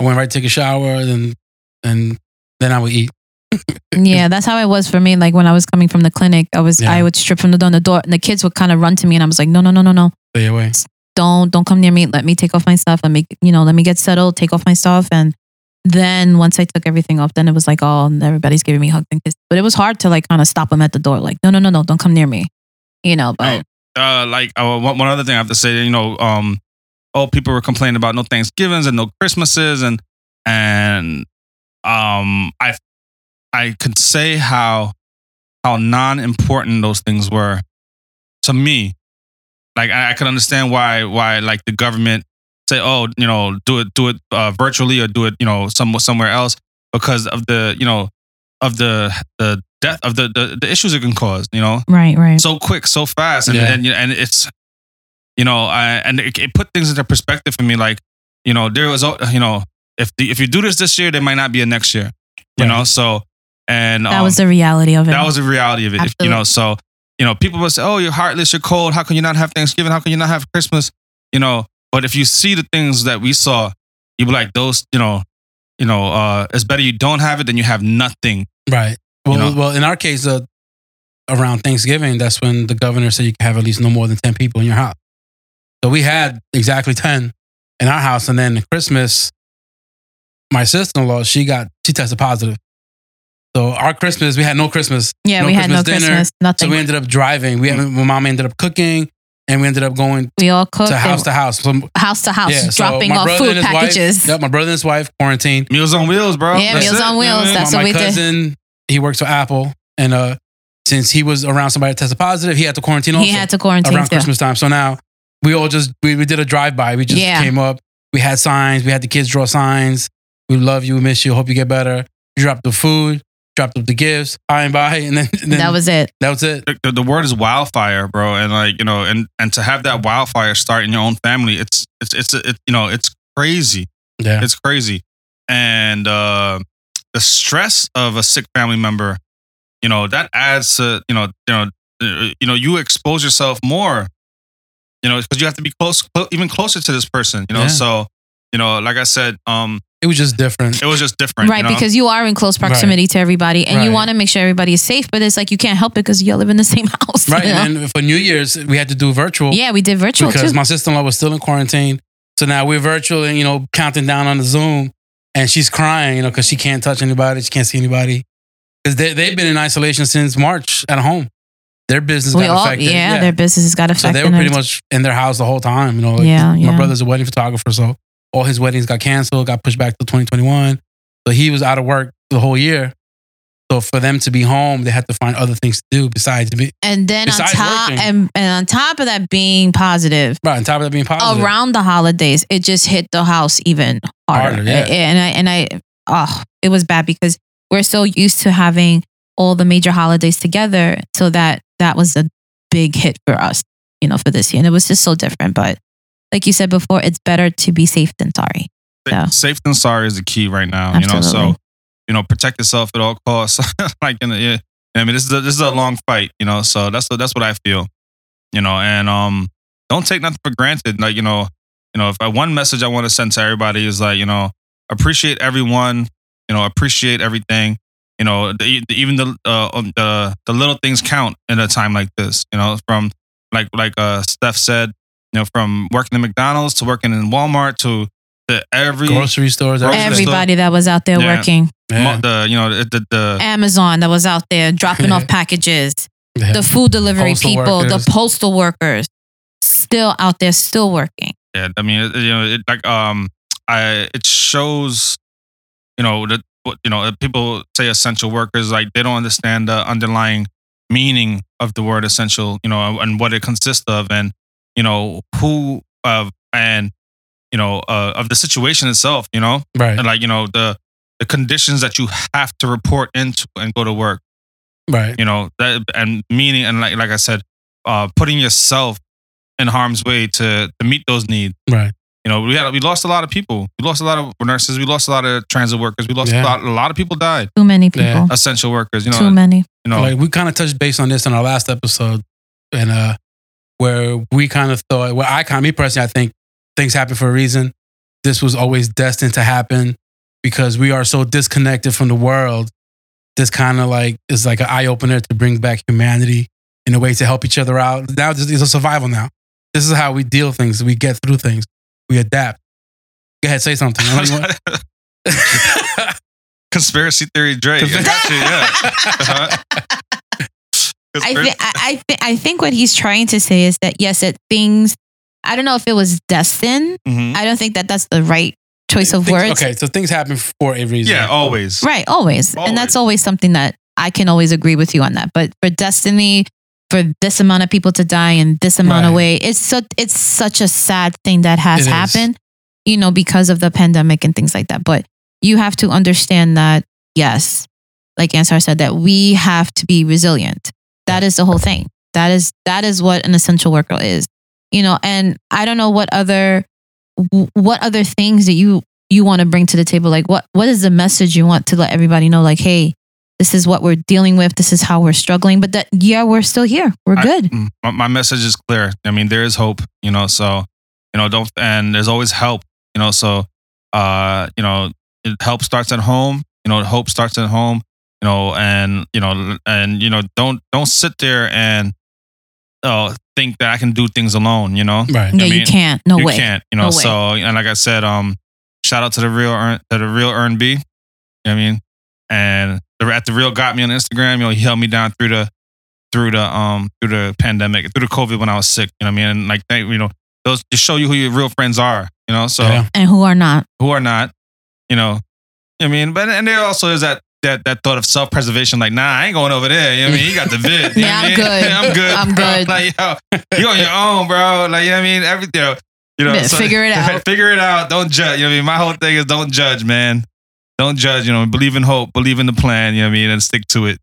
A: I went right to take a shower, then and then I would eat.
B: yeah, that's how it was for me. Like when I was coming from the clinic, I was
A: Yeah.
B: I would strip from the door, and the door, and the kids would kind of run to me, and I was like, no, no, no, no, no,
A: Stay away.
B: don't don't come near me. Let me take off my stuff. Let me you know let me get settled. Take off my stuff, and then once I took everything off, then it was like oh, and everybody's giving me hugs and kisses. But it was hard to like kind of stop them at the door. Like no, no, no, no, don't come near me. You know, but
C: uh, like uh, one, one other thing I have to say, you know, um, oh, people were complaining about no Thanksgivings and no Christmases, and and um, I I could say how how non-important those things were to me. Like I, I could understand why why like the government say, oh, you know, do it do it uh, virtually or do it, you know, some somewhere else because of the you know of the the death of the the, the issues it can cause, you know
B: right, right.
C: so quick, so fast, and
A: Yeah.
C: and, and it's you know, I, and it, it put things into perspective for me. Like you know, there was you know, if the, if you do this this year, there might not be a next year. You
A: Right.
C: know, so and
B: that
C: um,
B: was the reality of it.
C: that was the reality of it. If, you know, so you know, people will say, "Oh, you're heartless, you're cold. How can you not have Thanksgiving? How can you not have Christmas?" You know, but if you see the things that we saw, you be like, "Those, you know, you know, uh, it's better you don't have it than you have nothing."
A: Right. Well,
C: know?
A: well, in our case, uh, around Thanksgiving, that's when the governor said you can have at least no more than ten people in your house. So we had exactly ten in our house, and then Christmas, my sister-in-law she got she tested positive. So our Christmas, we had no Christmas.
B: yeah,
A: no
B: we had no
A: Christmas dinner,
B: Christmas,
A: So
B: nothing.
A: we
B: We,
A: ended up driving. We had, my mom ended up cooking, and we ended up going
B: all cooked
A: to house to house. So,
B: house to house,
A: yeah, so
B: dropping
A: my
B: off
A: brother
B: food
A: and his
B: packages.
A: Wife, yep, my brother and his wife quarantined.
C: Meals on wheels, bro.
B: Yeah,
C: That's
B: Meals
C: it.
B: on Wheels,
C: You know what I mean?
B: that's
A: my,
B: what
A: my
B: we did.
A: cousin, he works for Apple, and uh, since he was around somebody that tested positive, he had to quarantine. Also
B: He had to quarantine.
A: around
B: too.
A: Christmas time. So now we all just we, we did a drive by. We just
B: Yeah.
A: came up. We had signs. We had the kids draw signs. We love you. We miss you. Hope you get better. We dropped the food. Dropped up the gifts. Bye and bye. And then, and then
B: That was it.
A: that was it.
C: the, the word is wildfire, bro, and like you know, and and to have that wildfire start in your own family, it's it's it's it, you know, it's crazy,
A: Yeah.
C: it's crazy, and uh, the stress of a sick family member, you know, that adds to you know you know uh, you know you expose yourself more, you know, because you have to be close, clo- even closer to this person, you know.
A: Yeah.
C: So you know, like I said, um,
A: It was just different.
C: it was just different,
B: Right,
C: you know?
B: because you are in close proximity to everybody and you want to make sure everybody is safe, but it's like you can't help it because you all live in the same house.
A: Right.
B: you know?
A: And for New Year's, we had to do virtual.
B: yeah, we did virtual
A: because
B: too.
A: my sister in law was still in quarantine. So now we're virtual and, you know, counting down on the Zoom. And she's crying, you know, because she can't touch anybody. She can't see anybody. Because they, they've been in isolation since March at home. Their business
B: we
A: got
B: all,
A: affected.
B: yeah, their businesses got
A: so
B: affected.
A: they were pretty much in their house the whole time. You know, like,
B: Yeah,
A: my
B: yeah.
A: brother's a wedding photographer. So all his weddings got canceled, got pushed back to 2021. So he was out of work the whole year. So for them to be home, they had to find other things to do besides be
B: and then on top
A: working.
B: and, and on top of that being positive,
A: right on top of that being positive.
B: around the holidays, it just hit the house even harder.
A: Harder, yeah.
B: And I and I oh, it was bad because we're so used to having all the major holidays together. So that that was a big hit for us, you know, for this year. And it was just so different. But like you said before, it's better to be safe than sorry. Yeah.
C: Safe than sorry is the key right now. You know, so you know, protect yourself at all costs. like, in the, yeah, I mean, this is a, this is a long fight. You know, so that's that's what I feel. You know, and um, don't take nothing for granted. Like, you know, you know, if I, one message I want to send to everybody is like, you know, appreciate everyone. You know, appreciate everything. You know, the, the- even the uh, um, the the little things count in a time like this. You know, from like like uh Steph said, you know, from working in McDonald's to working in Walmart to to every
A: Grocery stores.
C: Grocery
A: everything.
B: Everybody that was out there
C: Yeah.
B: working,
A: Yeah.
C: the you know the the, the
B: Amazon that was out there dropping off packages,
A: Yeah.
B: the food delivery
A: Postal
B: people,
A: workers.
B: the postal workers, still out there, still working.
C: yeah. I mean, you know, it like um, I it shows, you know, that what you know people say essential workers like they don't understand the underlying meaning of the word essential, you know, and what it consists of, and you know who of and you know uh, of the situation itself, you know,
A: right.
C: and like you know the the conditions that you have to report into and go to work.
A: Right.
C: you know that and meaning and like like I said, uh, putting yourself in harm's way to to meet those needs.
A: Right.
C: You know, we had we lost a lot of people. We lost a lot of nurses. We lost a lot of transit workers. We lost
A: Yeah.
C: a lot. A lot of people died.
B: Too many people.
A: Yeah.
C: Essential workers. You know.
B: Too many.
C: You know.
A: like we kind of touched base on this in our last episode, and uh, where we kind of thought, well, I kind of, me personally, I think things happen for a reason. This was always destined to happen because we are so disconnected from the world. This kind of like is like an eye opener to bring back humanity in a way to help each other out. Now this is a survival. Now this is how we deal things. We get through things. We adapt. Go ahead, say something. I don't
C: Conspiracy theory, Drake. Actually, yeah. Uh-huh.
B: I think I, I, thi- I think what he's trying to say is that yes, it things. I don't know if it was destined.
C: Mhm.
B: I don't think that that's the right choice of
A: Things-
B: words.
A: Okay, so things happen for a reason.
C: Yeah, always.
B: Right, always. And that's always something that I can always agree with you on that. But for destiny, for this amount of people to die in this amount of way, it's so it's such a sad thing that has
A: It is.
B: happened, you know, because of the pandemic and things like that. But you have to understand that, yes, like Ansar said, that we have to be resilient. That is the whole thing. That is that is what an essential worker is. You know, and I don't know what other what other things that you you want to bring to the table like what what is the message you want to let everybody know like hey this is what we're dealing with this is how we're struggling but that yeah we're still here we're
C: I-
B: good
C: Mm, my, my message is clear. I mean, there is hope, you know, so, you know, don't, and there's always help, you know, so, uh, you know, it, help starts at home, you know, hope starts at home, you know, and, you know, and, you know, don't, don't sit there and, uh, think that I can do things alone, you know?
A: Right.
B: no
C: I
B: you can't no
C: you
B: way you
C: can't, you know,
B: No way.
C: so, and like I said, um, shout out to the real, to the real Earn B, you know what I mean? And the, at the real got me on Instagram, you know, he held me down through the, through the um through the pandemic through the COVID when I was sick. You know what I mean? And like they, you know, those just show you who your real friends are. You know, so
A: Yeah.
B: and who are not
C: who are not. You know, I mean, but and there also is that that that thought of self preservation. Like, nah, I ain't going over there. You know what I mean? You got the vid. You
B: Yeah,
C: I
B: I'm
C: mean?
B: good.
C: I'm good.
B: I'm
C: bro.
B: good.
C: Like, yo, you on your own, bro. Like, you know what I mean? Everything. You know, you know
B: Yeah, figure it out.
C: Figure it out. Don't judge. You know what I mean? My whole thing is don't judge, man. Don't judge. You know, believe in hope. Believe in the plan. You know what I mean? And stick to it.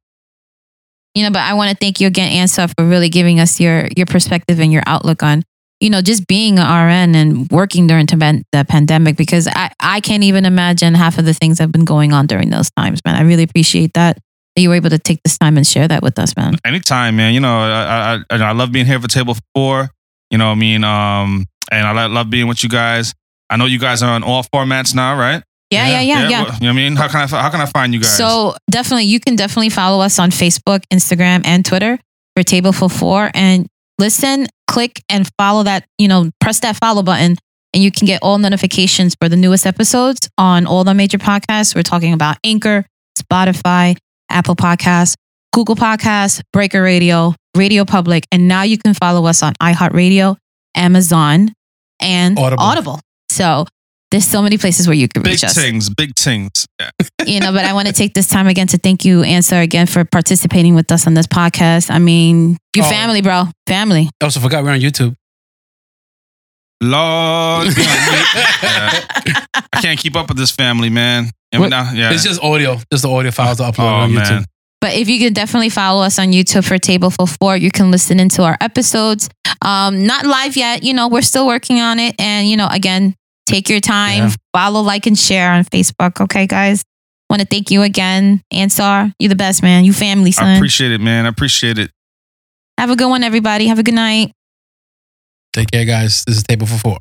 B: you know but i want to thank you again Ansar for really giving us your your perspective and your outlook on you know just being an rn and working during the pandemic because i i can't even imagine half of the things that have been going on during those times man i really appreciate that that you were able to take this time and share that with us man
C: anytime, man. You know, I, I I I love being here for Table Four. You know, what I mean, um, and I love being with you guys. I know you guys are on all formats now, right?
B: Yeah yeah yeah yeah,
C: well, You know what I mean? How can I how can I find you guys?
B: So definitely, you can definitely follow us on Facebook, Instagram, and Twitter for Table for Four, and listen, click, and follow that. You know, press that follow button, and you can get all notifications for the newest episodes on all the major podcasts. We're talking about Anchor, Spotify, Apple Podcasts, Google Podcasts, Breaker Radio, Radio Public, and now you can follow us on iHeartRadio, Amazon, and
A: Audible.
B: Audible. So. There's so many places where you can
C: big
B: reach us Big
C: things, big things. Yeah.
B: you know, but I want to take this time again to thank you, Ansar, again for participating with us on this podcast. I mean, you
A: Oh.
B: family, bro. Family.
A: I also forgot we're on YouTube.
C: Lord, be on mute. Yeah. I can't keep up with this family, man. And
A: What?
C: now, yeah.
A: It's just audio, just the audio files to upload
C: oh
A: on YouTube.
C: man.
B: But if you can definitely follow us on YouTube for Table for Four, you can listen into our episodes. Um, not live yet, you know, we're still working on it. And, you know, again, take your time,
A: Yeah.
B: follow, like, and share on Facebook. Okay, guys. Want to thank you again, Ansar. You're the best, man. You family,
C: I appreciate it, man. I appreciate it.
B: Have a good one, everybody. Have a good night.
A: Take care, guys. This is Table for Four.